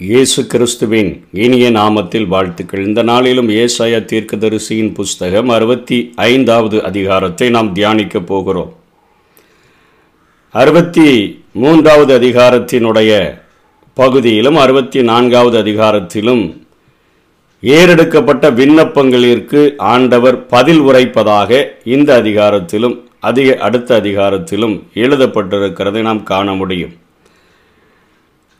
இயேசு கிறிஸ்துவின் இனிய நாமத்தில் வாழ்த்துக்கள். இந்த நாளிலும் ஏசாயா தீர்க்கதரிசியின் புஸ்தகம் அறுபத்தி ஐந்தாவது அதிகாரத்தை நாம் தியானிக்க போகிறோம். அறுபத்தி மூன்றாவது அதிகாரத்தினுடைய பகுதியிலும் அறுபத்தி நான்காவது அதிகாரத்திலும் ஏறெடுக்கப்பட்ட விண்ணப்பங்களிற்கு ஆண்டவர் பதில் உரைப்பதாக இந்த அதிகாரத்திலும் அதிக அடுத்த அதிகாரத்திலும் எழுதப்பட்டிருக்கிறதை நாம் காண முடியும்.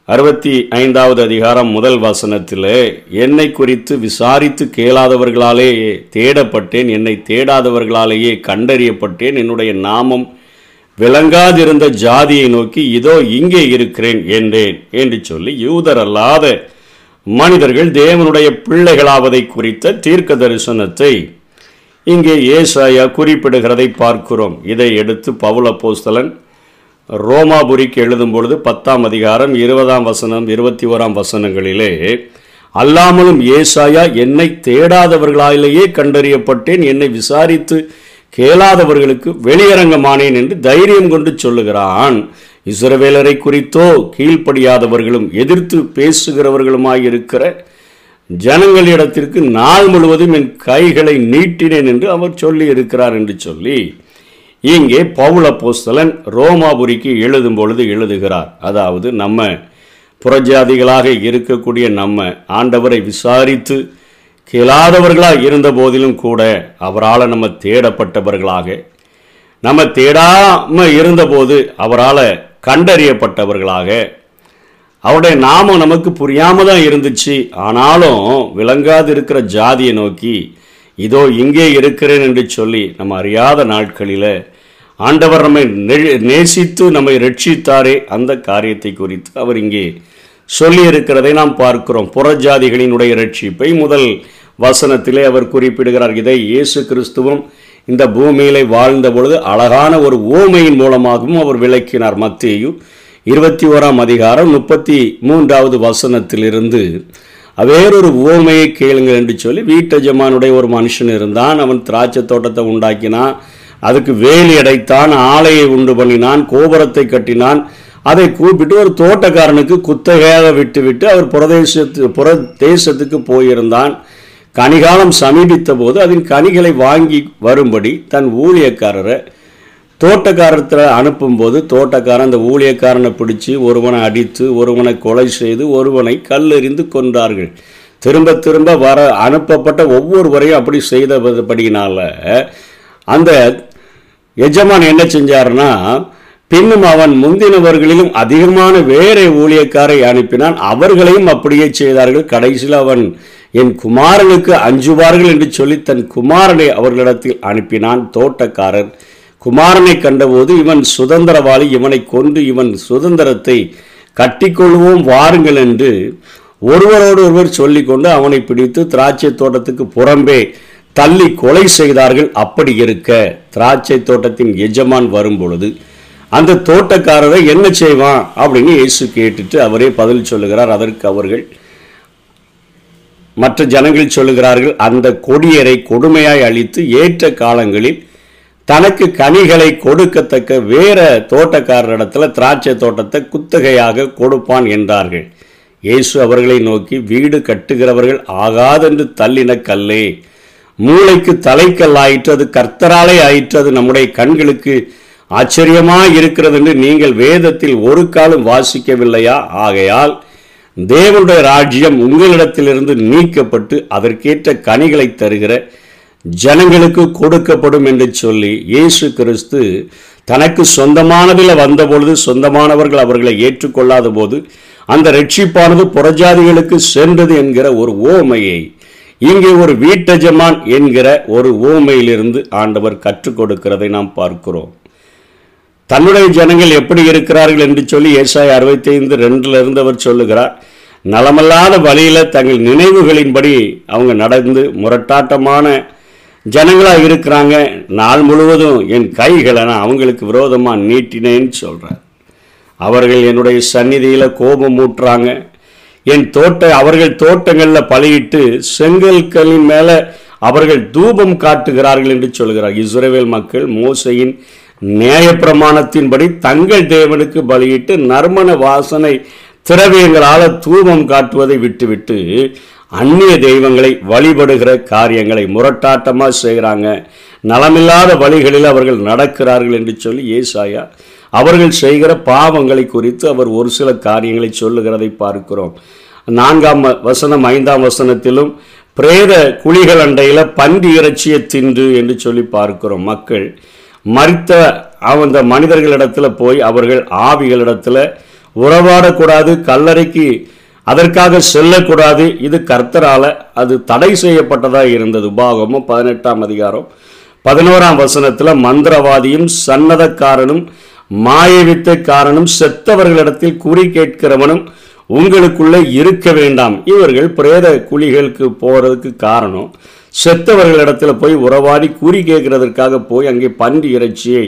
அறுபத்தி ஐந்தாவது அதிகாரம் முதல் வசனத்திலே என்னை குறித்து விசாரித்து கேளாதவர்களாலேயே தேடப்பட்டேன் என்னை தேடாதவர்களாலேயே கண்டறியப்பட்டேன் என்னுடைய நாமம் விளங்காதிருந்த ஜாதியை நோக்கி இதோ இங்கே இருக்கிறேன் என்றேன் என்று சொல்லி யூதர் அல்லாத மனிதர்கள் தேவனுடைய பிள்ளைகளாவதை குறித்த தீர்க்க தரிசனத்தை இங்கே ஏசாயா குறிப்பிடுகிறதை பார்க்கிறோம். இதை எடுத்து பவுல போஸ்தலன் ரோமாபுரிக்கு எழுதும் பொழுது பத்தாம் அதிகாரம் இருபதாம் வசனம் இருபத்தி ஓராம் வசனங்களிலே அல்லாமலும் ஏசாயா என்னை தேடாதவர்களாலேயே கண்டறியப்பட்டேன் என்னை விசாரித்து கேளாதவர்களுக்கு வெளியரங்கமானேன் என்று தைரியம் கொண்டு சொல்லுகிறான். இஸ்ரவேலரை குறித்தோ கீழ்ப்படியாதவர்களும் எதிர்த்து பேசுகிறவர்களுமாயிருக்கிற ஜனங்களிடத்திற்கு நாள் முழுவதும் என் கைகளை நீட்டினேன் என்று அவர் சொல்லி இருக்கிறார் என்று சொல்லி இங்கே பவுல போஸ்தலன் ரோமாபுரிக்கு எழுதும் பொழுது எழுதுகிறார். அதாவது நம்ம புறஜாதிகளாக இருக்கக்கூடிய நம்ம ஆண்டவரை விசாரித்து கேளாதவர்களாக இருந்த போதிலும் கூட அவரால் நம்ம தேடப்பட்டவர்களாக நம்ம தேடாமல் இருந்தபோது அவரால் கண்டறியப்பட்டவர்களாக அவருடைய நாமம் நமக்கு புரியாமல் தான் இருந்துச்சு. ஆனாலும் விளங்காது இருக்கிற ஜாதியை நோக்கி இதோ இங்கே இருக்கிறேன் என்று சொல்லி நம்ம அறியாத நாட்களில் ஆண்டவர் நம்மை நெ- நேசித்து நம்மை ரட்சித்தாரே. அந்த காரியத்தை குறித்து அவர் இங்கே சொல்லியிருக்கிறதை நாம் பார்க்கிறோம். புறஜாதிகளினுடைய ரட்சிப்பை முதல் வசனத்திலே அவர் குறிப்பிடுகிறார். இதை இயேசு கிறிஸ்துவும் இந்த பூமியிலே வாழ்ந்த பொழுது அழகான ஒரு ஓமையின் மூலமாகவும் அவர் விளக்கினார். மத்தியு இருபத்தி ஓராம் அதிகாரம் முப்பத்தி மூன்றாவது வசனத்திலிருந்து வேறொரு ஓமையை கேளுங்கள் என்று சொல்லி வீட்டஜமானுடைய ஒரு மனுஷன் இருந்தான். அவன் திராட்சை தோட்டத்தை உண்டாக்கினான். அதுக்கு வேலி அடைத்தான் ஆலையை உண்டு பண்ணினான் கோபுரத்தை கட்டினான். அதை கூப்பிட்டு ஒரு தோட்டக்காரனுக்கு குத்தகையாக விட்டுவிட்டு அவர் புரதேசத்து புற தேசத்துக்கு போயிருந்தான். கனிகாலம் சமீபித்த போது அதன் கனிகளை வாங்கி வரும்படி தன் ஊழியக்காரரை தோட்டக்காரத்தில் அனுப்பும்போது தோட்டக்காரன் அந்த ஊழியக்காரனை பிடிச்சு ஒருவனை அடித்து ஒருவனை கொலை செய்து ஒருவனை கல்லெறிந்து கொன்றார்கள். திரும்ப திரும்ப வர அனுப்பப்பட்ட ஒவ்வொருவரையும் அப்படி செய்தபடியினால அந்த எஜமான் என்ன செஞ்சாருன்னா பின்னும் அவன் முந்தினவர்களிலும் அதிகமான வேறு ஊழியக்காரை அனுப்பினான். அவர்களையும் அப்படியே செய்தார்கள். கடைசியில் அவன் என் குமாரனுக்கு அஞ்சுவார்கள் என்று சொல்லி தன் குமாரனை அவர்களிடத்தில் அனுப்பினான். தோட்டக்காரர் குமாரனை கண்டபோது இவன் சுதந்திரவாளி இவனை கொண்டு இவன் சுதந்திரத்தை கட்டிக்கொள்வோம் வாருங்கள் என்று ஒருவரோடு ஒருவர் சொல்லிக்கொண்டு அவனை பிடித்து திராட்சை தோட்டத்துக்கு புறம்பே தள்ளி கொலை செய்தார்கள். அப்படி இருக்க திராட்சை தோட்டத்தின் எஜமான் வரும் பொழுது அந்த தோட்டக்காரரை என்ன செய்வான் அப்படின்னு இயேசு கேட்டுட்டு அவரே பதில் சொல்லுகிறார். அதற்கு அவர்கள் மற்ற ஜனங்கள் சொல்லுகிறார்கள் அந்த கொடியரை கொடுமையாய் அழித்து ஏற்ற காலங்களில் தனக்கு கனிகளை கொடுக்கத்தக்க வேற தோட்டக்காரரிடத்துல திராட்சை தோட்டத்தை குத்தகையாக கொடுப்பான் என்றார்கள். இயேசு அவர்களை நோக்கி வீடு கட்டுகிறவர்கள் ஆகாதென்று தள்ளின கல்லே மூளைக்கு தலைக்கல் ஆயிற்று அது கர்த்தராலே ஆயிற்று அது நம்முடைய கண்களுக்கு ஆச்சரியமாக இருக்கிறது என்று நீங்கள் வேதத்தில் ஒரு காலம் வாசிக்கவில்லையா? ஆகையால் தேவனுடைய ராஜ்யம் உங்களிடத்திலிருந்து நீக்கப்பட்டு அதற்கேற்ற கனிகளை தருகிற ஜனங்களுக்கு கொடுக்கப்படும் என்று சொல்லி இயேசு கிறிஸ்து தனக்கு சொந்தமானதில் வந்தபொழுது சொந்தமானவர்கள் அவர்களை ஏற்றுக்கொள்ளாத போது அந்த ரட்சிப்பானது புறஜாதிகளுக்கு சென்றது என்கிற ஒரு ஓமையை இங்கே ஒரு வீட்டஜமான் என்கிற ஒரு ஊமையிலிருந்து ஆண்டவர் கற்றுக் கொடுக்கிறதை நாம் பார்க்கிறோம். தன்னுடைய ஜனங்கள் எப்படி இருக்கிறார்கள் என்று சொல்லி ஏசாய் அறுபத்தைந்து ரெண்டில் இருந்து அவர் சொல்லுகிறார். நலமல்லாத வழியில் தங்கள் நினைவுகளின்படி அவங்க நடந்து முரட்டாட்டமான ஜனங்களாக இருக்கிறாங்க. நாள் முழுவதும் என் கைகளை நான் அவங்களுக்கு விரோதமாக நீட்டினேன்னு சொல்கிறார் அவர்கள் என்னுடைய சந்நிதியில் கோபம் ஊட்டுறாங்க. என் தோட்ட அவர்கள் தோட்டங்களில் பலியிட்டு செங்கல்களின் மேலே அவர்கள் தூபம் காட்டுகிறார்கள் என்று சொல்கிறார். இஸ்ரேவேல் மக்கள் மோசையின் நியாயப்பிரமாணத்தின்படி தங்கள் தேவனுக்கு பலியிட்டு நறுமண வாசனை திரவியங்களால் தூபம் காட்டுவதை விட்டுவிட்டு அந்நிய தெய்வங்களை வழிபடுகிற காரியங்களை முரட்டாட்டமாக செய்கிறாங்க. நலமில்லாத வழிகளில் அவர்கள் நடக்கிறார்கள் என்று சொல்லி ஏசாயா அவர்கள் செய்கிற பாவங்களை குறித்து அவர் ஒரு சில காரியங்களை சொல்லுகிறதை பார்க்கிறோம். நான்காம் வசனம் ஐந்தாம் வசனத்திலும் பிரேத குழிகள் அண்டையில் பன்றி இறைச்சியை தின்று என்று சொல்லி பார்க்கிறோம். மக்கள் மறித்த அந்த மனிதர்களிடத்தில் போய் அவர்கள் ஆவிகளிடத்தில் உறவாடக்கூடாது கல்லறைக்கு அதற்காக செல்லக்கூடாது. இது கர்த்தரால அது தடை செய்யப்பட்டதாக இருந்தது. உபாகமும் பதினெட்டாம் அதிகாரம் பதினோராம் வசனத்தில் மந்திரவாதியும் சன்னதக்காரனும் மாயவித்தைக்காரனும் செத்தவர்களிடத்தில் குறி கேட்கிறவனும் உங்களுக்குள்ளே இருக்க வேண்டாம். இவர்கள் பிரேத குழிகளுக்கு போகிறதுக்கு காரணம் செத்தவர்களிடத்தில் போய் உறவாடி குறி கேட்கிறதற்காக போய் அங்கே பன்றி இறைச்சியை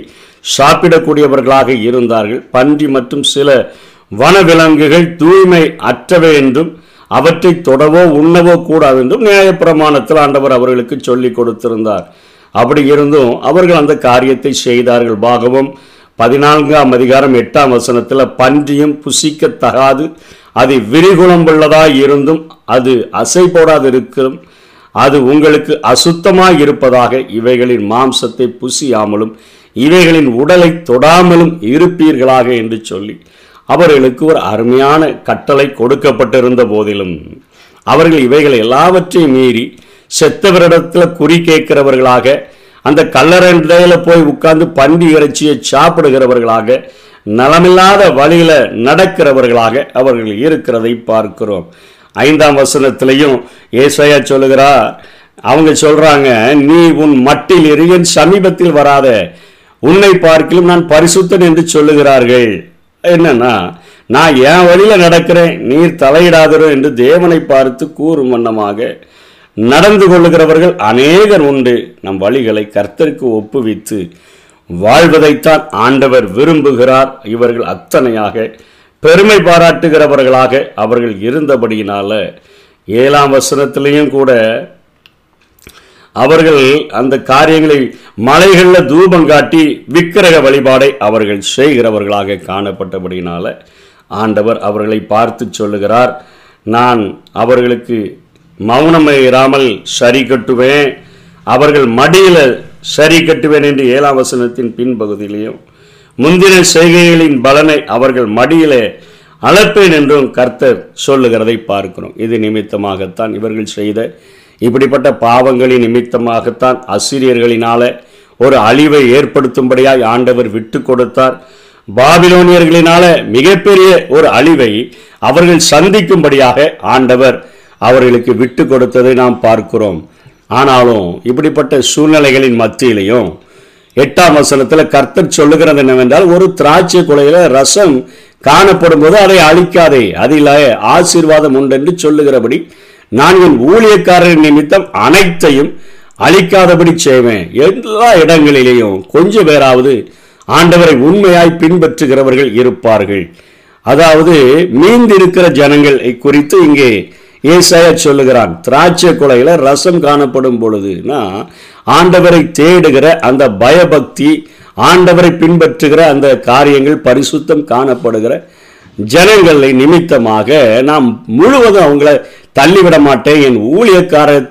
சாப்பிடக்கூடியவர்களாக இருந்தார்கள். பன்றி மற்றும் சில வனவிலங்குகள் தூய்மை அற்றவை என்றும் அவற்றை தொடவோ உண்ணவோ கூடாது என்றும் நியாயப்பிரமாணத்தில் ஆண்டவர் அவர்களுக்கு சொல்லிக் கொடுத்திருந்தார். அப்படி இருந்தும் அவர்கள் அந்த காரியத்தை செய்தார்கள். பாகவம் பதினான்காம் அதிகாரம் எட்டாம் வசனத்தில் பன்றியும் புசிக்கத்தகாது அது விரிகுணம்புள்ளதாய் இருந்தும் அது அசை போடாது இருக்கும் அது உங்களுக்கு அசுத்தமாக இருப்பதாக இவைகளின் மாம்சத்தை புசியாமலும் இவைகளின் உடலை தொடாமலும் இருப்பீர்களாக என்று சொல்லி அவர்களுக்கு ஒரு அருமையான கட்டளை கொடுக்கப்பட்டிருந்த போதிலும் அவர்கள் இவைகள் எல்லாவற்றையும் மீறி செத்தவரிடத்தில் குறி கேட்கிறவர்களாக அந்த கல்லறையில் போய் உட்கார்ந்து பன்றி இறைச்சியை சாப்பிடுகிறவர்களாக நலமில்லாத வழியில் நடக்கிறவர்களாக அவர்கள் இருக்கிறதை பார்க்கிறோம். ஐந்தாம் வசனத்திலையும் ஏசையா சொல்லுகிறார் அவங்க சொல்றாங்க நீ உன் மட்டில் எரியன் சமீபத்தில் வராத உன்னை பார்க்கிலும் நான் பரிசுத்தன் என்று சொல்லுகிறார்கள். என்னன்னா நான் என் வழியில் நடக்கிறேன் நீர் தலையிடாதரோ என்று தேவனை பார்த்து கூறும் வண்ணமாக நடந்து கொள்ளுகிறவர்கள் அநேகர் உண்டு. நம் வழிகளை கர்த்தருக்கு ஒப்புவித்து வாழ்வதைத்தான் ஆண்டவர் விரும்புகிறார். இவர்கள் அத்தனையாக பெருமை பாராட்டுகிறவர்களாக அவர்கள் இருந்தபடியினால ஏழாம் வசனத்திலையும் கூட அவர்கள் அந்த காரியங்களை மலைகளில் தூபம் காட்டி விக்கிரக வழிபாடை அவர்கள் செய்கிறவர்களாக காணப்பட்டபடியினால ஆண்டவர் அவர்களை பார்த்து சொல்லுகிறார். நான் அவர்களுக்கு மௌனமை இராமல் சரி கட்டுவேன். அவர்கள் மடியில் சரி கட்டுவேன் என்று ஏழாம் வசனத்தின் பின்பகுதியிலையும் முந்தின செய்கைகளின் பலனை அவர்கள் மடியிலே அளப்பேன் என்றும் கர்த்தர் சொல்லுகிறதை பார்க்கிறோம். இது நிமித்தமாகத்தான் இவர்கள் செய்த இப்படிப்பட்ட பாவங்களின் நிமித்தமாகத்தான் அசிரியர்களினால ஒரு அழிவை ஏற்படுத்தும்படியாய் ஆண்டவர் விட்டு கொடுத்தார். பாபிலோனியர்களினால மிகப்பெரிய ஒரு அழிவை அவர்கள் சந்திக்கும்படியாக ஆண்டவர் அவர்களுக்கு விட்டு கொடுத்ததை நாம் பார்க்கிறோம். ஆனாலும் இப்படிப்பட்ட சூழ்நிலைகளின் மத்தியிலையும் எட்டாம் வசனத்தில் கர்த்தர் சொல்லுகிறது என்னவென்றால் ஒரு திராட்சை குலையில ரசம் காணப்படும் போது அதை அழிக்காதே அதில் ஆசீர்வாதம் உண்டென்று சொல்லுகிறபடி நான் என் ஊழியக்காரரின் நிமித்தம் அனைத்தையும் அழிக்காதபடி செய்வேன். எல்லா இடங்களிலேயும் கொஞ்சம் பேராவது ஆண்டவரை உண்மையாய் பின்பற்றுகிறவர்கள் இருப்பார்கள். அதாவது மீந்திருக்கிற ஜனங்கள் குறித்து இங்கே ஏசாய சொல்லுகிறான் திராட்சை கொலையில் ரசம் காணப்படும் பொழுதுனா ஆண்டவரை தேடுகிற அந்த பயபக்தி ஆண்டவரை பின்பற்றுகிற அந்த காரியங்கள் பரிசுத்தம் காணப்படுகிற ஜனங்களை நிமித்தமாக நாம் முழுவதும் அவங்கள தள்ளிவிட மாட்டேன். என் ஊழியக்காரர்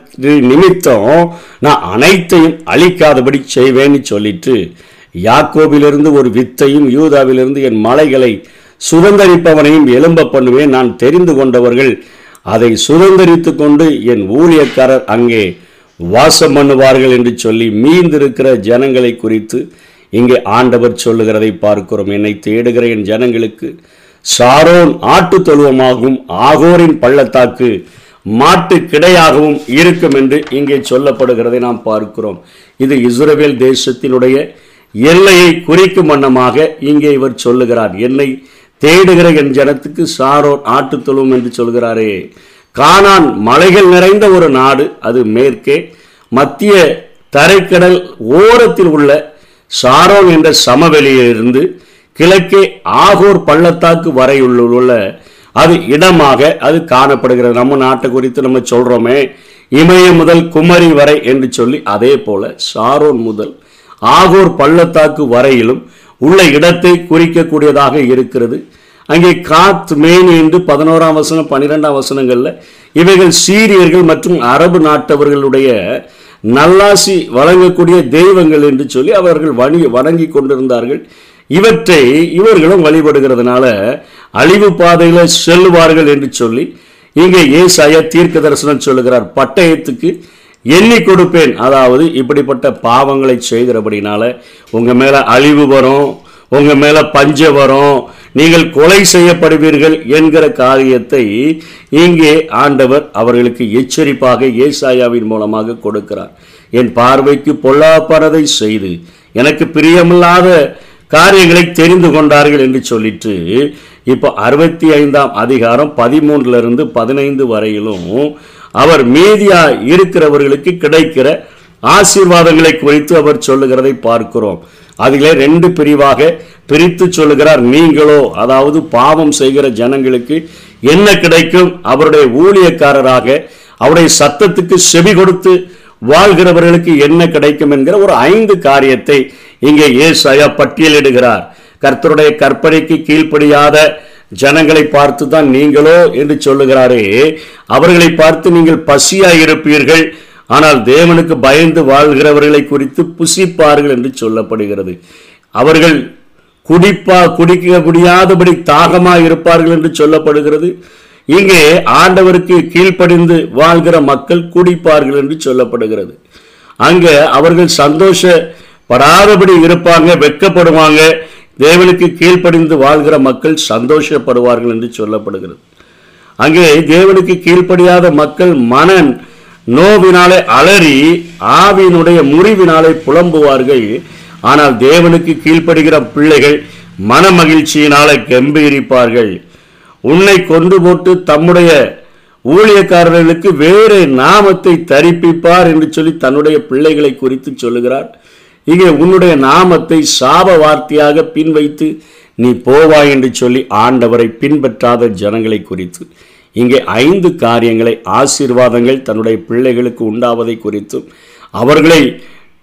நிமித்தம் நான் அனைத்தையும் அழிக்காதபடி செய்வேன்னு சொல்லிட்டு யாக்கோபிலிருந்து ஒரு வித்தையும் யூதாவிலிருந்து என் மலைகளை சுதந்தரிப்பவனையும் எலும்ப பண்ணுவேன். நான் தெரிந்து கொண்டவர்கள் அதை சுதந்திரித்து கொண்டு என் ஊழியக்காரர் அங்கே வாசம் பண்ணுவார்கள் என்று சொல்லி மீந்திருக்கிற ஜனங்களை குறித்து இங்கே ஆண்டவர் சொல்லுகிறதை பார்க்கிறோம். என்னை தேடுகிற என் ஜனங்களுக்கு சாரோன் ஆட்டு தொழுவமாகவும் ஆகோரின் பள்ளத்தாக்கு மாட்டு கிடையாகவும் இருக்கும் என்று இங்கே சொல்லப்படுகிறதை நாம் பார்க்கிறோம். இது இஸ்ரேல் தேசத்தினுடைய எல்லையை குறிக்கும் வண்ணமாக இங்கே இவர் சொல்லுகிறார். என்னை தேடுகிற என் ஜனத்துக்கு சாரோர் ஆட்டுத்தொழும் என்று சொல்கிறாரே. கானான் மலைகள் நிறைந்த ஒரு நாடு அது மேற்கே. மத்திய தரைக்கடல் ஓரத்தில் உள்ள சாரோன் என்ற சமவெளியிலிருந்து கிழக்கே ஆகோர் பள்ளத்தாக்கு வரை உள்ள அது இடமாக அது காணப்படுகிறது. நம்ம நாட்டை குறித்து நம்ம சொல்றோமே. இமய முதல் குமரி வரை என்று சொல்லி அதே போல சாரோன் முதல் ஆகோர் பள்ளத்தாக்கு வரையிலும் உள்ள இடத்தை குறிக்கக்கூடியதாக இருக்கிறது. அங்கே காத் மேன் என்று பதினோராம் வசனம் பன்னிரெண்டாம் வசனங்களில் இவைகள் சீரியர்கள் மற்றும் அரபு நாட்டவர்களுடைய நல்லாசி வழங்கக்கூடிய தெய்வங்கள் என்று சொல்லி அவர்கள் வணி வணங்கி கொண்டிருந்தார்கள். இவற்றை இவர்களும் வழிபடுகிறதுனால அழிவு பாதையில் செல்லுவார்கள் என்று சொல்லி இங்கே ஏசாயா தீர்க்க தரிசனம் சொல்லுகிறார். பட்டயத்துக்கு எண்ணி கொடுப்பேன். அதாவது இப்படிப்பட்ட பாவங்களை செய்கிறபடினால உங்கள் மேலே அழிவு வரும் உங்கள் மேலே பஞ்ச வரும் நீங்கள் கொலை செய்யப்படுவீர்கள் என்கிற காரியத்தை இங்கே ஆண்டவர் அவர்களுக்கு எச்சரிப்பாக ஏசாயாவின் மூலமாக கொடுக்கிறார். என் பார்வைக்கு பொல்லாப்பனதை செய்து எனக்கு பிரியமில்லாத காரியங்களை தெரிந்து கொண்டார்கள் என்று சொல்லிட்டு இப்போ அறுபத்தி ஐந்தாம் அதிகாரம் பதிமூன்றுல இருந்து பதினைந்து வரையிலும் அவர் மீதியா இருக்கிறவர்களுக்கு கிடைக்கிற ஆசீர்வாதங்களை குறித்து அவர் சொல்லுகிறதை பார்க்கிறோம். அதிலே ரெண்டு பிரிவாக பிரித்து சொல்லுகிறார். நீங்களோ அதாவது பாவம் செய்கிற ஜனங்களுக்கு என்ன கிடைக்கும்? அவருடைய ஊழியக்காரராக அவருடைய சத்தத்துக்கு செவி கொடுத்து வாழ்கிறவர்களுக்கு என்ன கிடைக்கும் என்கிற ஒரு ஐந்து காரியத்தை இங்கே ஏசாயா பட்டியலிடுகிறார். கர்த்தருடைய கற்பனைக்கு கீழ்ப்படியாத ஜனங்களை பார்த்து தான் நீங்களோ என்று சொல்லுகிறாரே அவர்களை பார்த்து நீங்கள் பசியாய் இருப்பீர்கள். ஆனால் தேவனுக்கு பயந்து வாழ்கிறவர்களை குறித்து புசிப்பார்கள் என்று சொல்லப்படுகிறது. அவர்கள் குடிப்பா குடிக்க முடியாதபடி தாகமாக இருப்பார்கள் என்று சொல்லப்படுகிறது. இங்கே ஆண்டவருக்கு கீழ்ப்படிந்து வாழ்கிற மக்கள் குடிப்பார்கள் என்று சொல்லப்படுகிறது. அங்க அவர்கள் சந்தோஷப்படாதபடி இருப்பாங்க வெட்கப்படுவாங்க. தேவனுக்கு கீழ்ப்படிந்து வாழ்கிற மக்கள் சந்தோஷப்படுவார்கள் என்று சொல்லப்படுகிறது. அங்கே தேவனுக்கு கீழ்ப்படியாத மக்கள் மனன் நோவினாலே அலறி ஆவியினுடைய முறிவினாலே புலம்புவார்கள். ஆனால் தேவனுக்கு கீழ்ப்படுகிற பிள்ளைகள் மன மகிழ்ச்சியினாலே கம்பீரிப்பார்கள். உன்னை கொண்டு போட்டு தம்முடைய ஊழியக்காரர்களுக்கு வேறு நாமத்தை தரிப்பிப்பார் என்று சொல்லி தன்னுடைய பிள்ளைகளை குறித்து சொல்லுகிறார். இங்கே உன்னுடைய நாமத்தை சாப வார்த்தையாக பின் வைத்து நீ போவாய் என்று சொல்லி ஆண்டவரை பின்பற்றாத ஜனங்களை குறித்து இங்கே ஐந்து காரியங்களை ஆசீர்வாதங்கள் தன்னுடைய பிள்ளைகளுக்கு உண்டாவதை குறித்தும் அவர்களை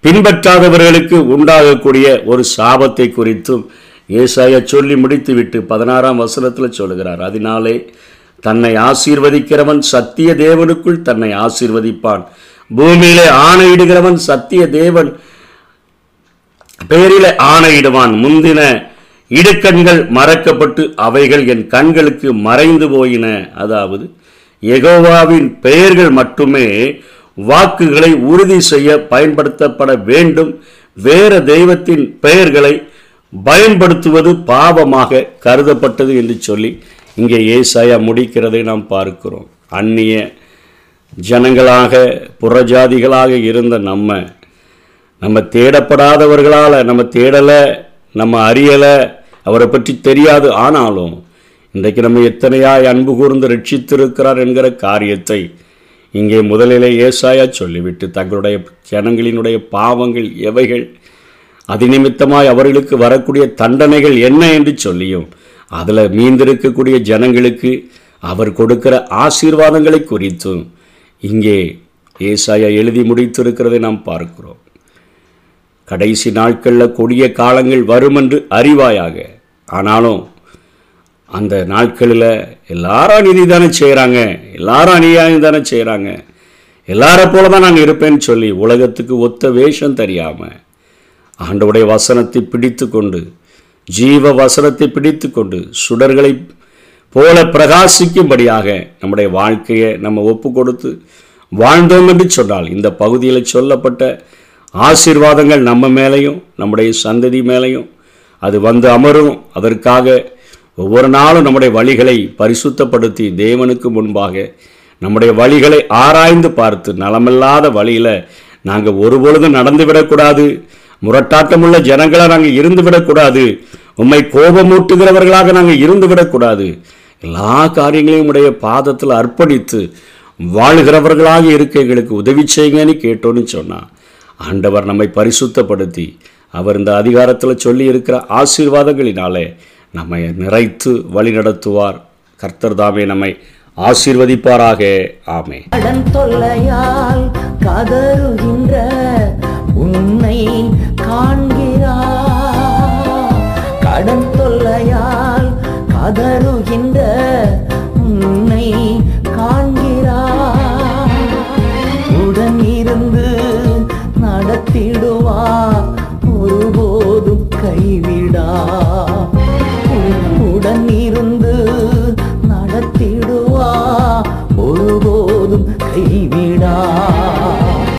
பின்பற்றாதவர்களுக்கு உண்டாகக்கூடிய ஒரு சாபத்தை குறித்தும் ஏசாய சொல்லி முடித்துவிட்டு பதினாறாம் வசனத்தில் சொல்லுகிறார். அதனாலே தன்னை ஆசீர்வதிக்கிறவன் சத்திய தேவனுக்குள் தன்னை ஆசீர்வதிப்பான். பூமியிலே ஆணையிடுகிறவன் சத்திய தேவன் பெயரில ஆணையிடுவான். முந்தின இடுக்கண்கள் மறக்கப்பட்டு அவைகள் என் கண்களுக்கு மறைந்து போயின. அதாவது எகோவாவின் பெயர்கள் மட்டுமே வாக்குகளை உறுதி செய்ய பயன்படுத்தப்பட வேண்டும். வேற தெய்வத்தின் பெயர்களை பயன்படுத்துவது பாவமாக கருதப்பட்டது என்று சொல்லி இங்கே ஏசாயா முடிக்கிறதை நாம் பார்க்கிறோம். அந்நிய ஜனங்களாக புறஜாதிகளாக இருந்த நம்ம நம்ம தேடப்படாதவர்களால் நம்ம தேடலை நம்ம அறியலை அவரை பற்றி தெரியாது. ஆனாலும் இன்றைக்கு நம்ம எத்தனையாய் அன்பு கூர்ந்து ரட்சித்திருக்கிறார் என்கிற காரியத்தை இங்கே முதலிலே ஏசாயா சொல்லிவிட்டு தங்களுடைய ஜனங்களினுடைய பாவங்கள் எவைகள் அது நிமித்தமாய் அவர்களுக்கு வரக்கூடிய தண்டனைகள் என்ன என்று சொல்லியும் அதில் மீந்திருக்கக்கூடிய ஜனங்களுக்கு அவர் கொடுக்கிற ஆசீர்வாதங்களை குறித்தும் இங்கே ஏசாயா எழுதி முடித்திருக்கிறதை நாம் பார்க்கிறோம். கடைசி நாட்களில் கொடிய காலங்கள் வரும் என்று அறிவாயாக. ஆனாலும் அந்த நாட்களில் எல்லாரும் அநீதி தானே செய்கிறாங்க எல்லாரும் அநியாயம் தானே செய்கிறாங்க எல்லாரை போல தான் நான் இருப்பேன்னு சொல்லி உலகத்துக்கு ஒத்த வேஷம் தெரியாமல் ஆண்டவுடைய வசனத்தை பிடித்து கொண்டு ஜீவ வசனத்தை பிடித்து கொண்டு சுடர்களை போல பிரகாசிக்கும்படியாக நம்முடைய வாழ்க்கையை நம்ம ஒப்பு கொடுத்து வாழ்ந்தோம் என்று சொன்னால் இந்த பகுதியில் சொல்லப்பட்ட ஆசீர்வாதங்கள் நம்ம மேலேயும் நம்முடைய சந்ததி மேலேயும். அது வந்து அமரும். அதற்காக ஒவ்வொரு நாளும் நம்முடைய வழிகளை பரிசுத்தப்படுத்தி தேவனுக்கு முன்பாக நம்முடைய வழிகளை ஆராய்ந்து பார்த்து நலமில்லாத வழியில் நாங்கள் ஒருபொழுதும் நடந்து விடக்கூடாது. முரட்டாட்டமுள்ள ஜனங்களை நாங்கள் இருந்து விடக்கூடாது. உண்மை கோபமூட்டுகிறவர்களாக நாங்கள் இருந்து விடக்கூடாது. எல்லா காரியங்களையும் உடைய பாதத்தில் அர்ப்பணித்து வாழ்கிறவர்களாக இருக்க எங்களுக்கு உதவி செய்யுங்கன்னு கேட்டோன்னு சொன்னான் ஆண்டவர் நம்மை பரிசுத்தப்படுத்தி அவர் இந்த அதிகாரத்தில் சொல்லி இருக்கிற ஆசீர்வாதங்களினாலே நம்மை நிறைத்து வழி நடத்துவார் கர்த்தர் தாமே நம்மை ஆசீர்வதிப்பாராக. ஆமே கடன் தொல்லையால் கதறுகின்ற